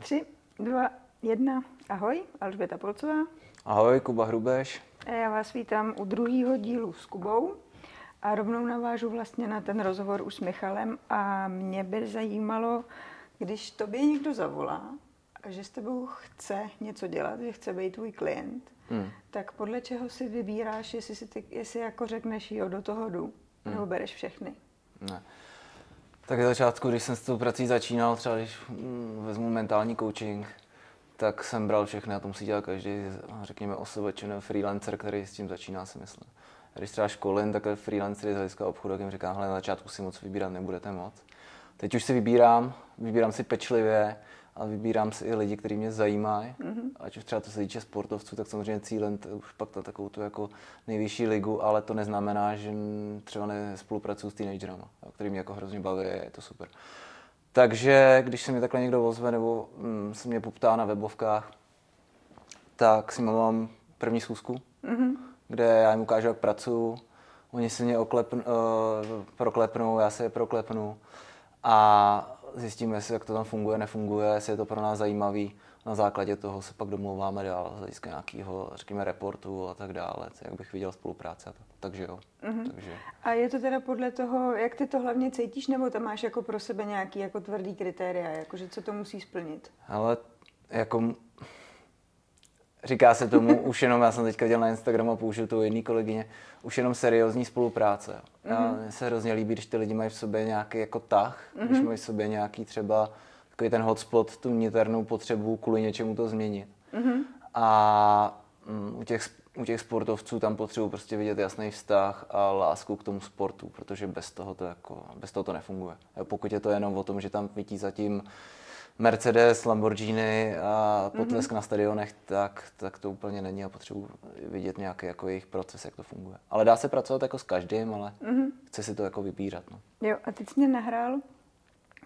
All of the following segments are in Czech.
Tři, dva, jedna. Ahoj, Alžběta Polcová. Ahoj, Kuba Hrubeš. A já vás vítám u druhého dílu s Kubou a rovnou navážu vlastně na ten rozhovor už s Michalem a mě by zajímalo, když tobě někdo zavolá a že s tebou chce něco dělat, že chce být tvůj klient, hmm. tak podle čeho si vybíráš, jestli, si ty, jestli jako řekneš jo, do toho jdu, hmm. nebo bereš všechny? Ne. Tak začátku, když jsem s tou prací začínal, třeba když mm, vezmu mentální coaching, tak jsem bral všechny a to musí dělat každý, řekněme, osobeč freelancer, který s tím začíná, si myslím. Když třeba školím takhle freelancery z hlediska obchodu, tak jim říkám, hele, na začátku si moc vybírat nebudete moc. Teď už si vybírám, vybírám si pečlivě a vybírám si i lidi, kteří mě zajímají. Mm-hmm. Ať už třeba to se týče sportovců, tak samozřejmě cílem to už pak na takovou tu jako nejvyšší ligu, ale to neznamená, že třeba nespolupracuju s teenagerama, který mě jako hrozně baví, je to super. Takže když se mi takhle někdo ozve nebo mm, se mě poptá na webovkách, tak si mám první schůzku, mm-hmm. kde já jim ukážu, jak pracuji. Oni si mě oklepn, uh, proklepnou, já se je proklepnu a zjistíme, jestli jak to tam funguje, nefunguje, jestli je to pro nás zajímavý. Na základě toho se pak domlouváme dál z hlediska nějakého, řekněme, reportu a tak dále, jak bych viděl spolupráce. Takže jo. Mm-hmm. Takže. A je to teda podle toho, jak ty to hlavně cítíš, nebo tam máš jako pro sebe nějaký jako tvrdý kritéria, jakože co to musí splnit? Ale jako říká se tomu, už jenom, já jsem teďka dělal na Instagramu a použil to jedné kolegyně, už jenom seriózní spolupráce. Mm-hmm. Mně se hrozně líbí, když ty lidi mají v sobě nějaký jako tah, mm-hmm. když mají v sobě nějaký třeba takový ten hotspot, tu niternou potřebu kvůli něčemu to změnit. Mm-hmm. A mm, u těch, u těch sportovců tam potřebuji prostě vidět jasný vztah a lásku k tomu sportu, protože bez toho to, jako, bez toho to nefunguje. Pokud je to jenom o tom, že tam vidí zatím Mercedes, Lamborghini a potlesk mm-hmm. na stadionech, tak, tak to úplně není a potřebuji vidět nějaký jako jejich proces, jak to funguje. Ale dá se pracovat jako s každým, ale mm-hmm. chce si to jako vybírat. No. Jo, a teď jsi mě nahrál,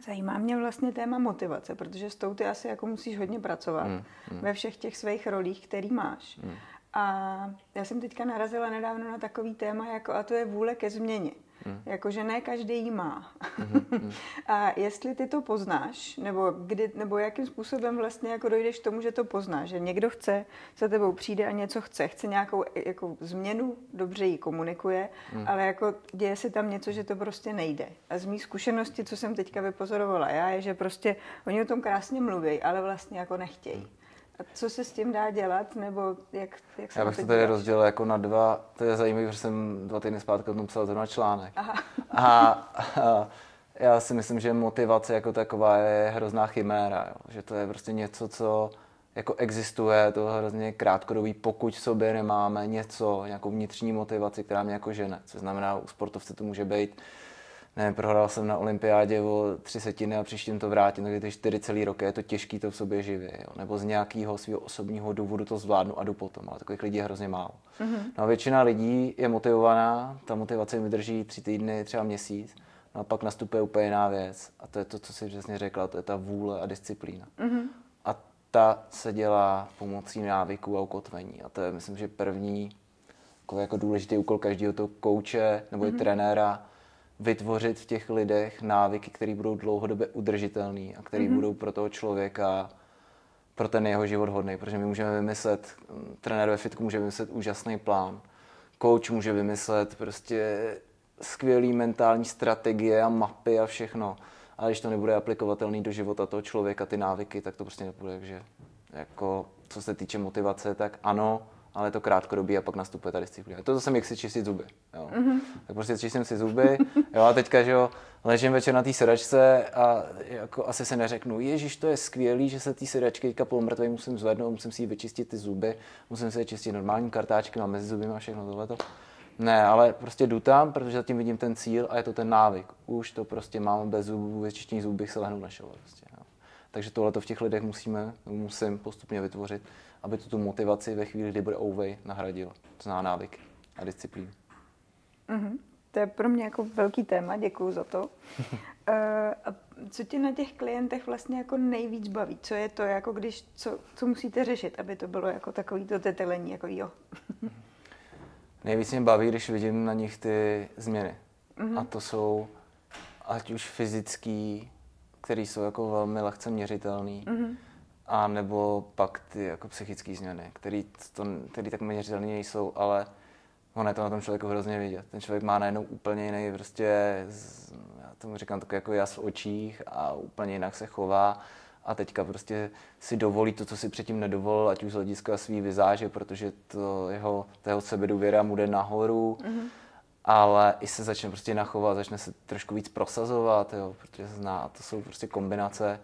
zajímá mě vlastně téma motivace, protože s tou ty asi jako musíš hodně pracovat mm, mm. ve všech těch svých rolích, který máš. Mm. A já jsem teďka narazila nedávno na takový téma, jako a to je vůle ke změně. Hmm. Jakože ne každý jí má. Hmm. a jestli ty to poznáš, nebo, kdy, nebo jakým způsobem vlastně jako dojdeš k tomu, že to poznáš, že někdo chce, za tebou přijde a něco chce, chce nějakou jako změnu, dobře ji komunikuje, hmm. ale jako děje se tam něco, že to prostě nejde. A z mých zkušenosti, co jsem teďka vypozorovala já, je, že prostě oni o tom krásně mluví, ale vlastně jako nechtějí. Hmm. A co se s tím dá dělat, nebo jak, jak se Já bych to tady rozdělil jako na dva, to je zajímavé, že jsem dva týdny zpátky o tom psal zrovna článek. Aha. A, a já si myslím, že motivace jako taková je hrozná chiméra, jo. že to je prostě něco, co jako existuje, to je hrozně krátkodobý, pokud v sobě nemáme něco, nějakou vnitřní motivaci, která mě jako žene. Co znamená, u sportovce to může být ne, prohrál jsem na olympiádě o tři setiny a příštím to vrátím, takže ty čtyři celý roky je to těžký to v sobě živě, jo. nebo z nějakého svého osobního důvodu to zvládnu a jdu potom, ale takových lidí je hrozně málo. Mm-hmm. No a většina lidí je motivovaná, ta motivace jim vydrží tři týdny, třeba měsíc, no a pak nastupuje úplně jiná věc a to je to, co jsi přesně řekla, to je ta vůle a disciplína. Mm-hmm. A ta se dělá pomocí návyků a ukotvení a to je, myslím, že první jako, důležitý úkol každého toho kouče nebo mm-hmm. i mhm. trenéra, vytvořit v těch lidech návyky, které budou dlouhodobě udržitelné a které mm-hmm. budou pro toho člověka, pro ten jeho život hodný. Protože my můžeme vymyslet, trenér ve fitku může vymyslet úžasný plán, coach může vymyslet prostě skvělý mentální strategie a mapy a všechno. Ale když to nebude aplikovatelný do života toho člověka, ty návyky, tak to prostě nebude. Takže jako, co se týče motivace, tak ano, ale je to krátkodobý a pak nastupuje ta disciplína. To zase jak si čistit zuby. Jo. Mm-hmm. Tak prostě čistím si zuby, jo, a teďka, že jo, ležím večer na té sedačce a jako asi se neřeknu, ježiš, to je skvělý, že se té sedačky teďka polomrtvej musím zvednout, musím si vyčistit ty zuby, musím si je čistit normálním kartáčkem a mezi zuby a všechno tohleto. Ne, ale prostě jdu tam, protože zatím vidím ten cíl a je to ten návyk. Už to prostě mám bez zubů, vyčištění zubů bych se lehnu našel. Prostě, jo. Takže tohle v těch lidech musíme, musím postupně vytvořit aby tu, tu motivaci ve chvíli, kdy bude ouvej, nahradil. To znamená návyk a disciplínu. Mm-hmm. To je pro mě jako velký téma, děkuji za to. uh, a co tě na těch klientech vlastně jako nejvíc baví? Co je to, jako když, co, co musíte řešit, aby to bylo jako takový to tetelení, jako jo? nejvíc mě baví, když vidím na nich ty změny. Mm-hmm. A to jsou ať už fyzický, které jsou jako velmi lehce měřitelný, mm-hmm A nebo pak ty jako psychické změny, to, který tak měřitelné nejsou, ale ono je to na tom člověku hrozně vidět. Ten člověk má najednou úplně jiný, prostě, já tomu říkám takový jako jas v očích a úplně jinak se chová a teďka prostě si dovolí to, co si předtím nedovolil, ať už z hlediska svý vizáže, protože to jeho, to jeho sebedůvěra mu jde nahoru, mm-hmm. ale i se začne prostě nachovat, začne se trošku víc prosazovat, jo, protože se zná, to jsou prostě kombinace,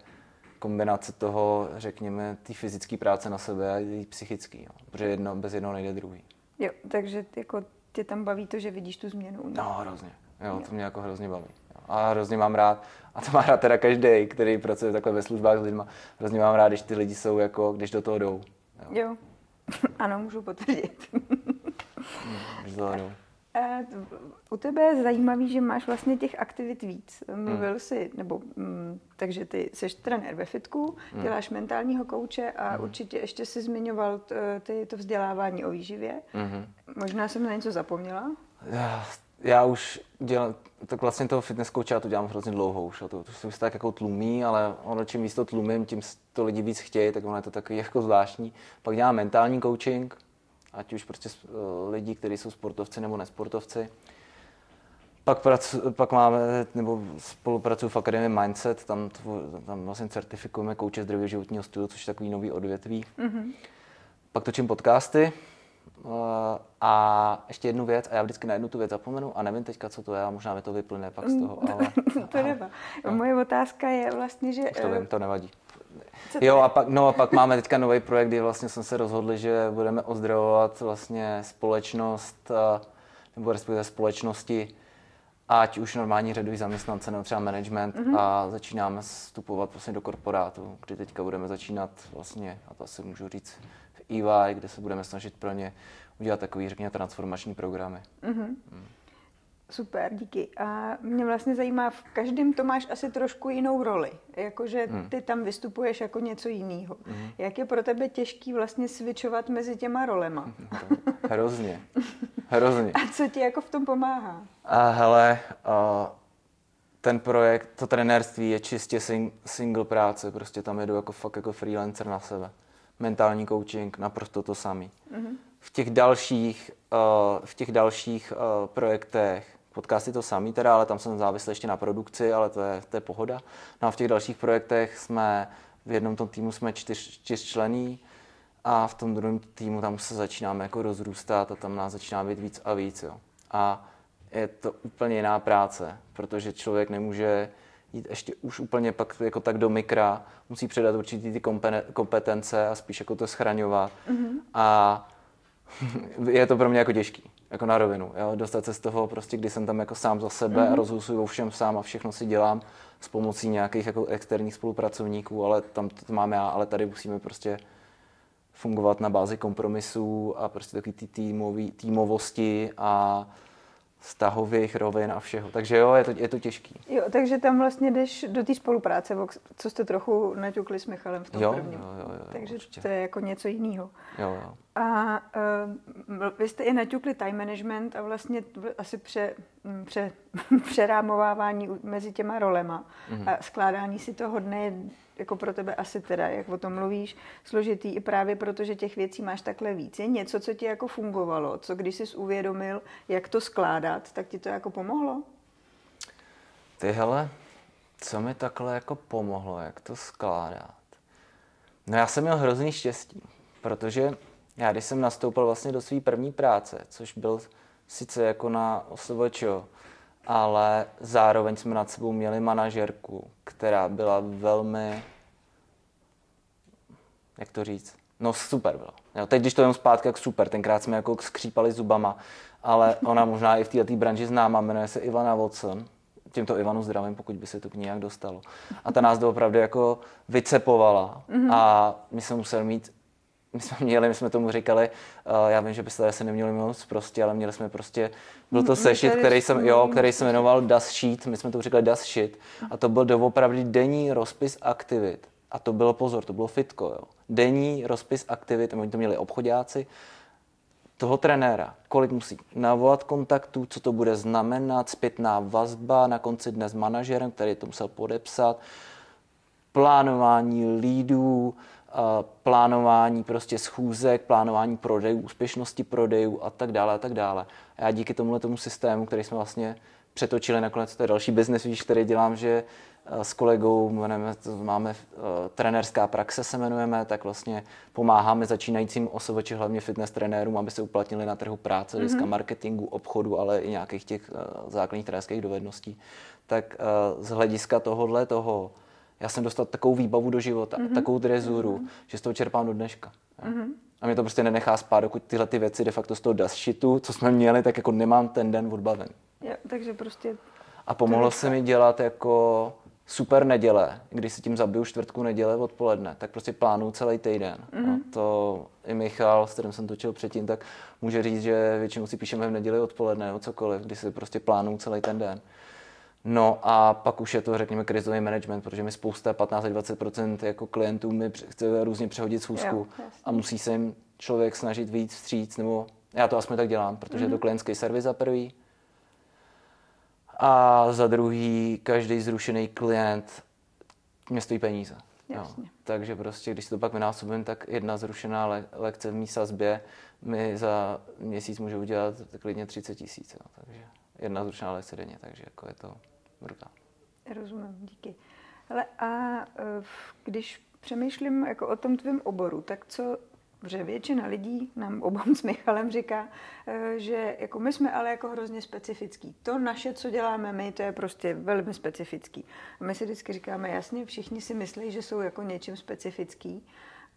kombinace toho, řekněme, té fyzické práce na sebe a i psychické, protože jedno, bez jednoho nejde druhý. Jo, takže jako tě tam baví to, že vidíš tu změnu. No, no hrozně. Jo, jo, to mě jako hrozně baví. A hrozně mám rád, a to má rád teda každý, který pracuje takhle ve službách s lidmi. Hrozně mám rád, když ty lidi jsou jako, když do toho jdou. Jo, jo. ano, můžu potvrdit. když do toho jdou. U tebe je zajímavý, že máš vlastně těch aktivit víc. Mluvil hmm. jsi, nebo mm, takže ty jsi trenér ve fitku, hmm. děláš mentálního kouče a hmm. určitě ještě jsi zmiňoval t, ty, to vzdělávání o výživě. Hmm. Možná jsem na něco zapomněla? Já, já už dělám, tak vlastně toho fitness coacha to dělám hrozně dlouho už. To, to, to se tak jako tlumí, ale ono čím víc to tlumím, tím to lidi víc chtějí, tak ono je to takový jako zvláštní. Pak dělám mentální coaching, ať už prostě uh, lidi, kteří jsou sportovci nebo nesportovci. Pak, pracu, pak máme, nebo spolupracuji v Akademii Mindset, tam, tam vlastně certifikujeme kouče zdravého životního stylu, což je takový nový odvětví. Mm-hmm. Pak točím podcasty, Eh, a ještě jednu věc, a já vždycky na jednu tu věc zapomenu a nevím teďka, co to je, a možná mi to vyplyne pak z toho, ale... to nevá. No. Moje otázka je vlastně, že... Už to vím, to nevadí. Jo, a pak, no a pak máme teďka nový projekt, kdy vlastně jsme se rozhodli, že budeme ozdravovat vlastně společnost, eh, nebo respektive společnosti, ať už normální řadový zaměstnance nebo třeba management mm-hmm. a začínáme vstupovat vlastně do korporátu, kdy teďka budeme začínat vlastně, a to asi můžu říct, EY, kde se budeme snažit pro ně udělat takový, řekněme, transformační programy. Mm-hmm. Mm. Super, díky. A mě vlastně zajímá, v každém to máš asi trošku jinou roli. Jakože hmm. ty tam vystupuješ jako něco jiného. Hmm. Jak je pro tebe těžký vlastně switchovat mezi těma rolema? Hrozně. Hrozně. A co ti jako v tom pomáhá? A hele, uh, ten projekt, to trenérství je čistě sing, single práce, prostě tam jedu jako fakt jako freelancer na sebe mentální coaching, naprosto to samý. Mm-hmm. V těch dalších, uh, v těch dalších uh, projektech, podcasty to samý teda, ale tam jsem závislý ještě na produkci, ale to je, to je pohoda. No a v těch dalších projektech jsme, v jednom tom týmu jsme čtyř, čtyřčlený a v tom druhém týmu tam se začínáme jako rozrůstat a tam nás začíná být víc a víc. Jo. A je to úplně jiná práce, protože člověk nemůže jít ještě už úplně pak jako tak do mikra, musí předat určitý ty kompetence a spíš jako to schraňovat. Mm-hmm. A je to pro mě jako těžký, jako na rovinu. Jo? Dostat se z toho prostě, kdy jsem tam jako sám za sebe mm-hmm. a rozhusuju všem sám a všechno si dělám s pomocí nějakých jako externích spolupracovníků, ale tam to máme já, ale tady musíme prostě fungovat na bázi kompromisů a prostě takový ty týmový, týmovosti a vztahových rovin a všeho. Takže jo, je to, je to těžký. Jo, takže tam vlastně jdeš do té spolupráce, co jste trochu naťukli s Michalem v tom jo, prvním. Jo, jo, jo, takže určitě. to je jako něco jiného. Jo, jo. A uh, vy jste i naťukli time management a vlastně asi pře, pře, přerámovávání mezi těma rolema mm-hmm. a skládání si toho dne jako pro tebe asi teda, jak o tom mluvíš, složitý i právě proto, že těch věcí máš takhle víc. Je něco, co ti jako fungovalo, co když jsi uvědomil, jak to skládat, tak ti to jako pomohlo? Ty hele, co mi takhle jako pomohlo, jak to skládat? No já jsem měl hrozný štěstí, protože já když jsem nastoupil vlastně do své první práce, což byl sice jako na OSVČ, ale zároveň jsme nad sebou měli manažerku, která byla velmi, jak to říct, no super byla. Jo, teď, když to jen zpátky, jak super, tenkrát jsme jako skřípali zubama, ale ona možná i v této brandži známa, jmenuje se Ivana Watson, tímto Ivanu zdravím, pokud by se to k ní nějak dostalo. A ta nás doopravdy jako vycepovala mm-hmm. a my jsme museli mít my jsme měli, my jsme tomu říkali, uh, já vím, že byste se neměli moc prostě, ale měli jsme prostě, byl to sešit, který jsem, jo, který se jmenoval Das Sheet, my jsme to říkali Das Sheet, a to byl doopravdy denní rozpis aktivit. A to bylo pozor, to bylo fitko, jo. Denní rozpis aktivit, oni to měli obchodáci, toho trenéra, kolik musí navolat kontaktů, co to bude znamenat, zpětná vazba na konci dne s manažerem, který to musel podepsat, plánování lídů, plánování prostě schůzek, plánování prodejů, úspěšnosti prodejů a tak dále a tak dále. A já díky tomuhle tomu systému, který jsme vlastně přetočili nakonec, to je další business, víš, který dělám, že Eh, s kolegou, jmenujeme, máme uh, trenérská praxe se jmenujeme, tak vlastně pomáháme začínajícím osoboči, hlavně fitness trenérům, aby se uplatnili na trhu práce, mm-hmm. marketingu, obchodu, ale i nějakých těch uh, základních trenérských dovedností. Tak uh, z hlediska tohohle toho, já jsem dostal takovou výbavu do života, mm-hmm. takovou drezuru, mm-hmm. že z toho čerpám do dneška. Mm-hmm. A mě to prostě nenechá spát, dokud tyhle ty věci de facto z toho dust shitu, co jsme měli, tak jako nemám ten den odbaven. Jo, takže prostě... A pomohlo se mi dělat jako super neděle, když si tím zabiju čtvrtku neděle odpoledne, tak prostě plánuju celý týden. Mm-hmm. No, to i Michal, s kterým jsem točil předtím, tak může říct, že většinou si píšeme v neděli odpoledne nebo cokoliv, kdy si prostě plánuju celý ten den. No a pak už je to, řekněme, krizový management, protože mi spousta 15-20% jako klientů mi chce různě přehodit schůzku jo, a musí se jim člověk snažit víc vstříc, nebo já to aspoň tak dělám, protože mm-hmm. je to mhm. klientský servis za prvý, a za druhý, každý zrušený klient mě stojí peníze. No. Takže prostě, když to pak vynásobím, tak jedna zrušená le- lekce v mý sazbě mi za měsíc může udělat klidně 30 tisíc. Takže jedna zrušená lekce denně, takže jako je to brutál. Rozumím, díky. Hele, a e, když přemýšlím jako o tom tvém oboru, tak co Protože většina lidí nám obom s Michalem říká, eh, že jako my jsme ale jako hrozně specifický. To naše, co děláme my, to je prostě velmi specifický. A my si vždycky říkáme, jasně, všichni si myslí, že jsou jako něčím specifický,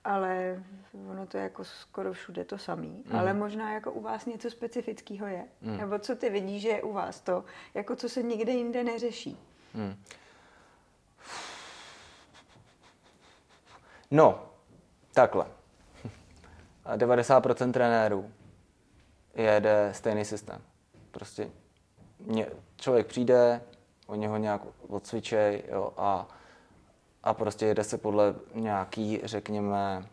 ale ono to je jako skoro všude to samý. Mm. Ale možná jako u vás něco specifického je. Mm. Nebo co ty vidíš, že je u vás to, jako co se nikde jinde neřeší. Mm. No, takhle. 90% trenérů jede stejný systém. Prostě mě, člověk přijde, oni ho nějak odcvičej jo, a, a prostě jede se podle nějaký, řekněme,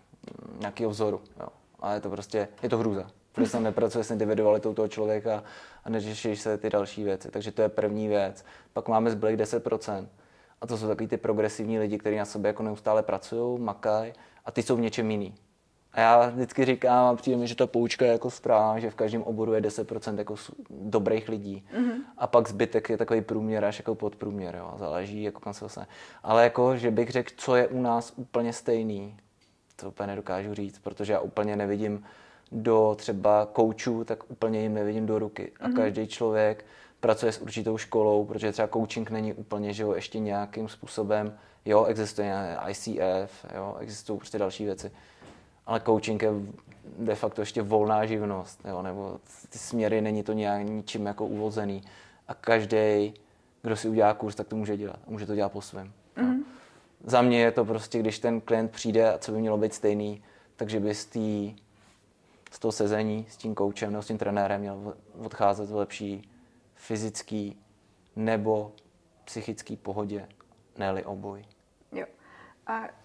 nějakého vzoru. Jo. A je to prostě, je to hrůza. Protože se nepracuje s individualitou toho člověka a neřešíš se ty další věci. Takže to je první věc. Pak máme zbylých 10%. A to jsou takový ty progresivní lidi, kteří na sobě jako neustále pracují, makají a ty jsou v něčem jiný. A já vždycky říkám a přijde mi, že ta poučka je jako správná, že v každém oboru je 10% jako dobrých lidí. Mm-hmm. A pak zbytek je takový průměr až jako podprůměr, jo. záleží jako kam se vlastně. Ale jako, že bych řekl, co je u nás úplně stejný, to úplně nedokážu říct, protože já úplně nevidím do třeba koučů, tak úplně jim nevidím do ruky. A mm-hmm. každý člověk pracuje s určitou školou, protože třeba coaching není úplně, že jo, ještě nějakým způsobem, jo, existuje ICF, jo, existují prostě další věci ale coaching je de facto ještě volná živnost, jo, nebo ty směry není to nějak ničím jako uvozený. A každý, kdo si udělá kurz, tak to může dělat. Může to dělat po svém. Mm-hmm. Za mě je to prostě, když ten klient přijde a co by mělo být stejný, takže by z, tý, z toho sezení s tím koučem nebo s tím trenérem měl odcházet v lepší fyzický nebo psychický pohodě, ne oboj. Jo. A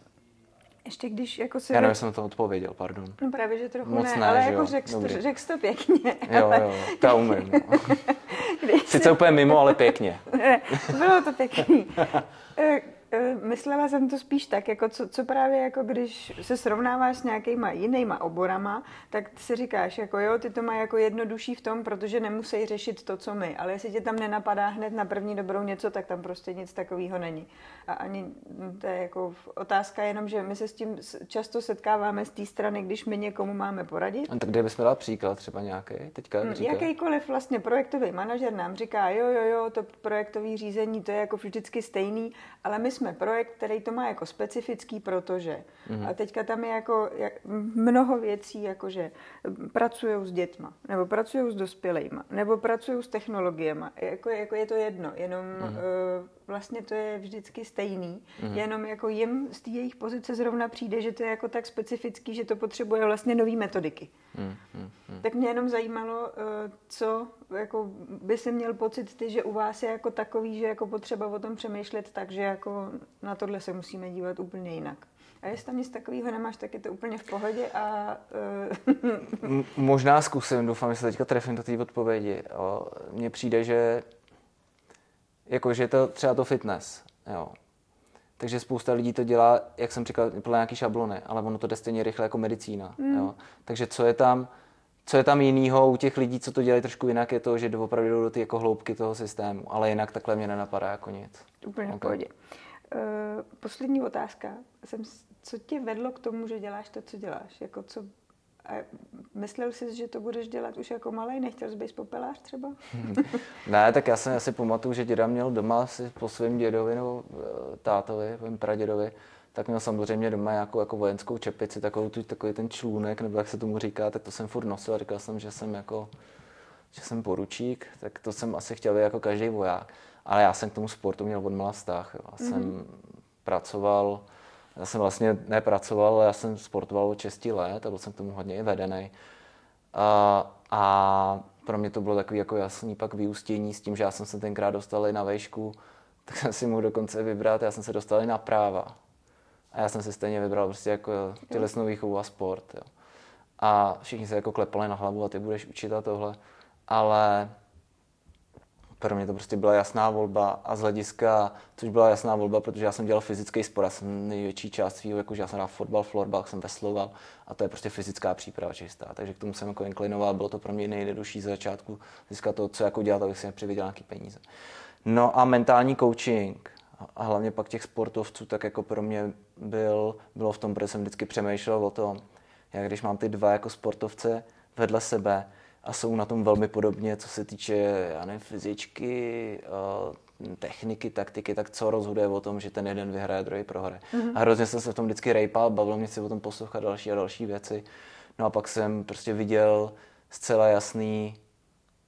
ještě když jako si... Já nevím, jsem to odpověděl, pardon. No právě, že trochu Moc ne, ne ale jako řekl to, řek to pěkně. Jo, jo, to umím. No. Sice si... úplně mimo, ale pěkně. ne, bylo to pěkný. Eh, myslela jsem to spíš tak, jako co, co právě jako když se srovnáváš s nějakýma jinýma oborama, tak si říkáš, jako jo, ty to mají jako jednodušší v tom, protože nemusí řešit to, co my. Ale jestli tě tam nenapadá hned na první dobrou něco, tak tam prostě nic takového není. A ani hm, to je jako otázka jenom, že my se s tím často setkáváme z té strany, když my někomu máme poradit. A tak kde bychom dali příklad třeba nějaký? Teďka hm, Jakýkoliv vlastně projektový manažer nám říká, jo, jo, jo, to projektové řízení, to je jako vždycky stejný, ale my jsme projekt, který to má jako specifický, protože mm-hmm. a teďka tam je jako jak, mnoho věcí, jakože pracují s dětma, nebo pracují s dospělejma, nebo pracují s technologiemi. Jako, jako je to jedno, jenom mm-hmm. uh, vlastně to je vždycky stejný, mm-hmm. jenom jako jim z té jejich pozice zrovna přijde, že to je jako tak specifický, že to potřebuje vlastně nové metodiky. Mm-hmm. Tak mě jenom zajímalo, uh, co jako by si měl pocit ty, že u vás je jako takový, že jako potřeba o tom přemýšlet tak, že jako na tohle se musíme dívat úplně jinak. A jestli tam nic takového nemáš, tak je to úplně v pohodě a... Uh... Možná zkusím, doufám, že se teďka trefím do té odpovědi. Mně přijde, že jako, že to třeba to fitness, jo. Takže spousta lidí to dělá, jak jsem říkal, podle nějaký šablony, ale ono to jde stejně rychle jako medicína. Mm. Jo. Takže co je tam, co je tam jinýho u těch lidí, co to dělají trošku jinak, je to, že opravdu jdou do ty jako hloubky toho systému, ale jinak takhle mě nenapadá jako nic. Úplně okay. v pohodě. Uh, poslední otázka. Jsem, co tě vedlo k tomu, že děláš to, co děláš? Jako co, a myslel jsi, že to budeš dělat už jako malý? Nechtěl jsi být popelář třeba? ne, tak já jsem asi pamatuju, že děda měl doma asi po svém dědovi nebo eh, tátovi, po pradědovi, tak měl samozřejmě doma jako, jako vojenskou čepici, takovou tu, takový ten člůnek, nebo jak se tomu říká, tak to jsem furt nosil a říkal jsem, že jsem jako, že jsem poručík, tak to jsem asi chtěl jako každý voják. Ale já jsem k tomu sportu měl od malá vztah. Jo. Já mm-hmm. jsem pracoval, já jsem vlastně nepracoval, ale já jsem sportoval od 6 let a byl jsem k tomu hodně i vedený. A, a pro mě to bylo takový jako jasný pak vyústění s tím, že já jsem se tenkrát dostal i na vejšku, tak jsem si mohl dokonce vybrat, já jsem se dostal i na práva. A já jsem si stejně vybral prostě jako tělesnou výchovu a sport. Jo. A všichni se jako klepali na hlavu a ty budeš učit a tohle. Ale pro mě to prostě byla jasná volba a z hlediska, což byla jasná volba, protože já jsem dělal fyzický sport, já jsem největší část svého, jakože já jsem hrál fotbal, florbal, jsem vesloval a to je prostě fyzická příprava čistá, takže k tomu jsem jako inklinoval, bylo to pro mě nejjednodušší z začátku získat to, co jako dělat, abych si nepřivěděl nějaký peníze. No a mentální coaching, a hlavně pak těch sportovců, tak jako pro mě byl, bylo v tom, protože jsem vždycky přemýšlel o tom, jak když mám ty dva jako sportovce vedle sebe a jsou na tom velmi podobně, co se týče, já nevím, fyzičky, eh, techniky, taktiky, tak co rozhoduje o tom, že ten jeden vyhraje, druhý prohraje. Mm-hmm. A hrozně jsem se v tom vždycky rejpal, bavilo mě si o tom poslouchat další a další věci. No a pak jsem prostě viděl zcela jasný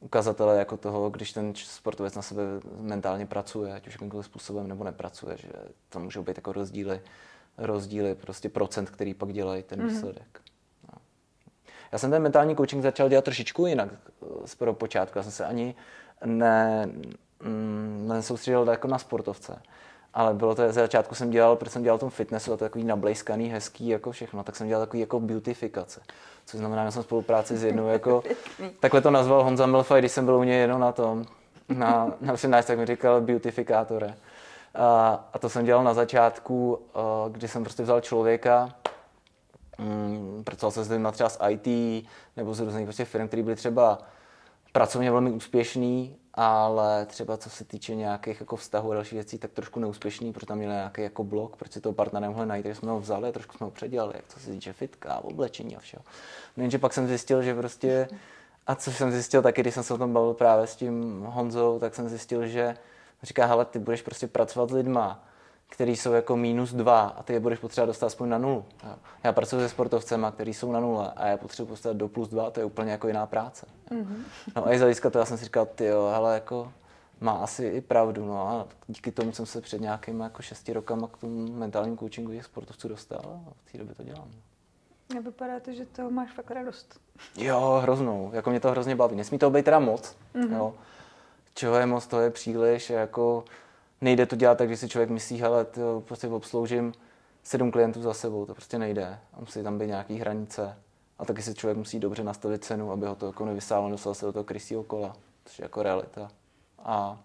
ukazatele jako toho, když ten sportovec na sebe mentálně pracuje, ať už jakýmkoliv způsobem nebo nepracuje, že tam můžou být jako rozdíly, rozdíly prostě procent, který pak dělají ten mm-hmm. výsledek. No. Já jsem ten mentální coaching začal dělat trošičku jinak z pro počátku. Já jsem se ani ne, mm, nesoustředil jako na sportovce. Ale bylo to, ze začátku jsem dělal, protože jsem dělal tom fitnessu a to takový nablejskaný, hezký, jako všechno, tak jsem dělal takový jako beautifikace což znamená, že jsem spolupráci s jednou jako, takhle to nazval Honza Milfaj, když jsem byl u něj jenom na tom, na, na přednášce, tak mi říkal beautifikátore. A, a to jsem dělal na začátku, kdy jsem prostě vzal člověka, mm, pracoval jsem s na třeba s IT nebo z různých prostě firm, které byly třeba pracovně velmi úspěšný, ale třeba co se týče nějakých jako vztahů a dalších věcí, tak trošku neúspěšný, protože tam měl nějaký jako blok, proč si toho partnera nemohli najít, takže jsme ho vzali a trošku jsme ho předělali, jak co se týče fitka, oblečení a všeho. No jenže pak jsem zjistil, že prostě, a co jsem zjistil taky, když jsem se o tom bavil právě s tím Honzou, tak jsem zjistil, že říká, hele, ty budeš prostě pracovat s lidma, který jsou jako minus dva a ty je budeš potřebovat dostat aspoň na nulu. Já pracuji se sportovcemi, kteří jsou na nule a já potřebuji postavit do plus dva, to je úplně jako jiná práce. Mm-hmm. No a i z hlediska to já jsem si říkal, ty jo, hele, jako má asi i pravdu, no a díky tomu jsem se před nějakými jako šesti rokama k tomu mentálním coachingu těch sportovců dostal a v té době to dělám. A vypadá to, že to máš fakt radost. Jo, hroznou, jako mě to hrozně baví. Nesmí to být teda moc, mm-hmm. jo. Čeho je moc, to je příliš, jako nejde to dělat tak, že si člověk myslí, to prostě obsloužím sedm klientů za sebou, to prostě nejde. A musí tam být nějaký hranice. A taky si člověk musí dobře nastavit cenu, aby ho to jako nevysálo, dostal se do toho krysího kola, což je jako realita. A,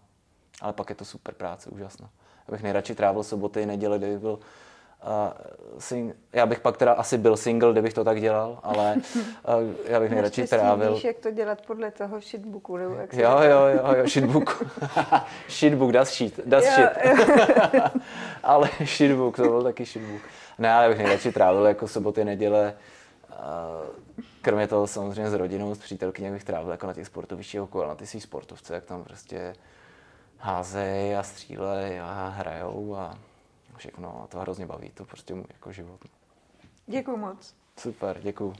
ale pak je to super práce, úžasná. Já bych nejradši trávil soboty, neděle, kdyby byl Uh, sing, já bych pak teda asi byl single, kdybych to tak dělal, ale uh, já bych nejradši trávil. Víš, jak to dělat podle toho shitbooku, nebo jak Jo, jo, jo, jo, shitbook. shitbook, das shit, das shit. ale shitbook, to byl taky shitbook. Ne, ale já bych nejradši trávil jako soboty, neděle. Uh, kromě toho samozřejmě s rodinou, s přítelkyní bych trávil jako na těch sportovištích okolo, na ty svý sportovce, jak tam prostě házejí a střílejí a hrajou a všechno a to hrozně baví, to prostě můj jako život. Děkuji moc. Super, děkuji.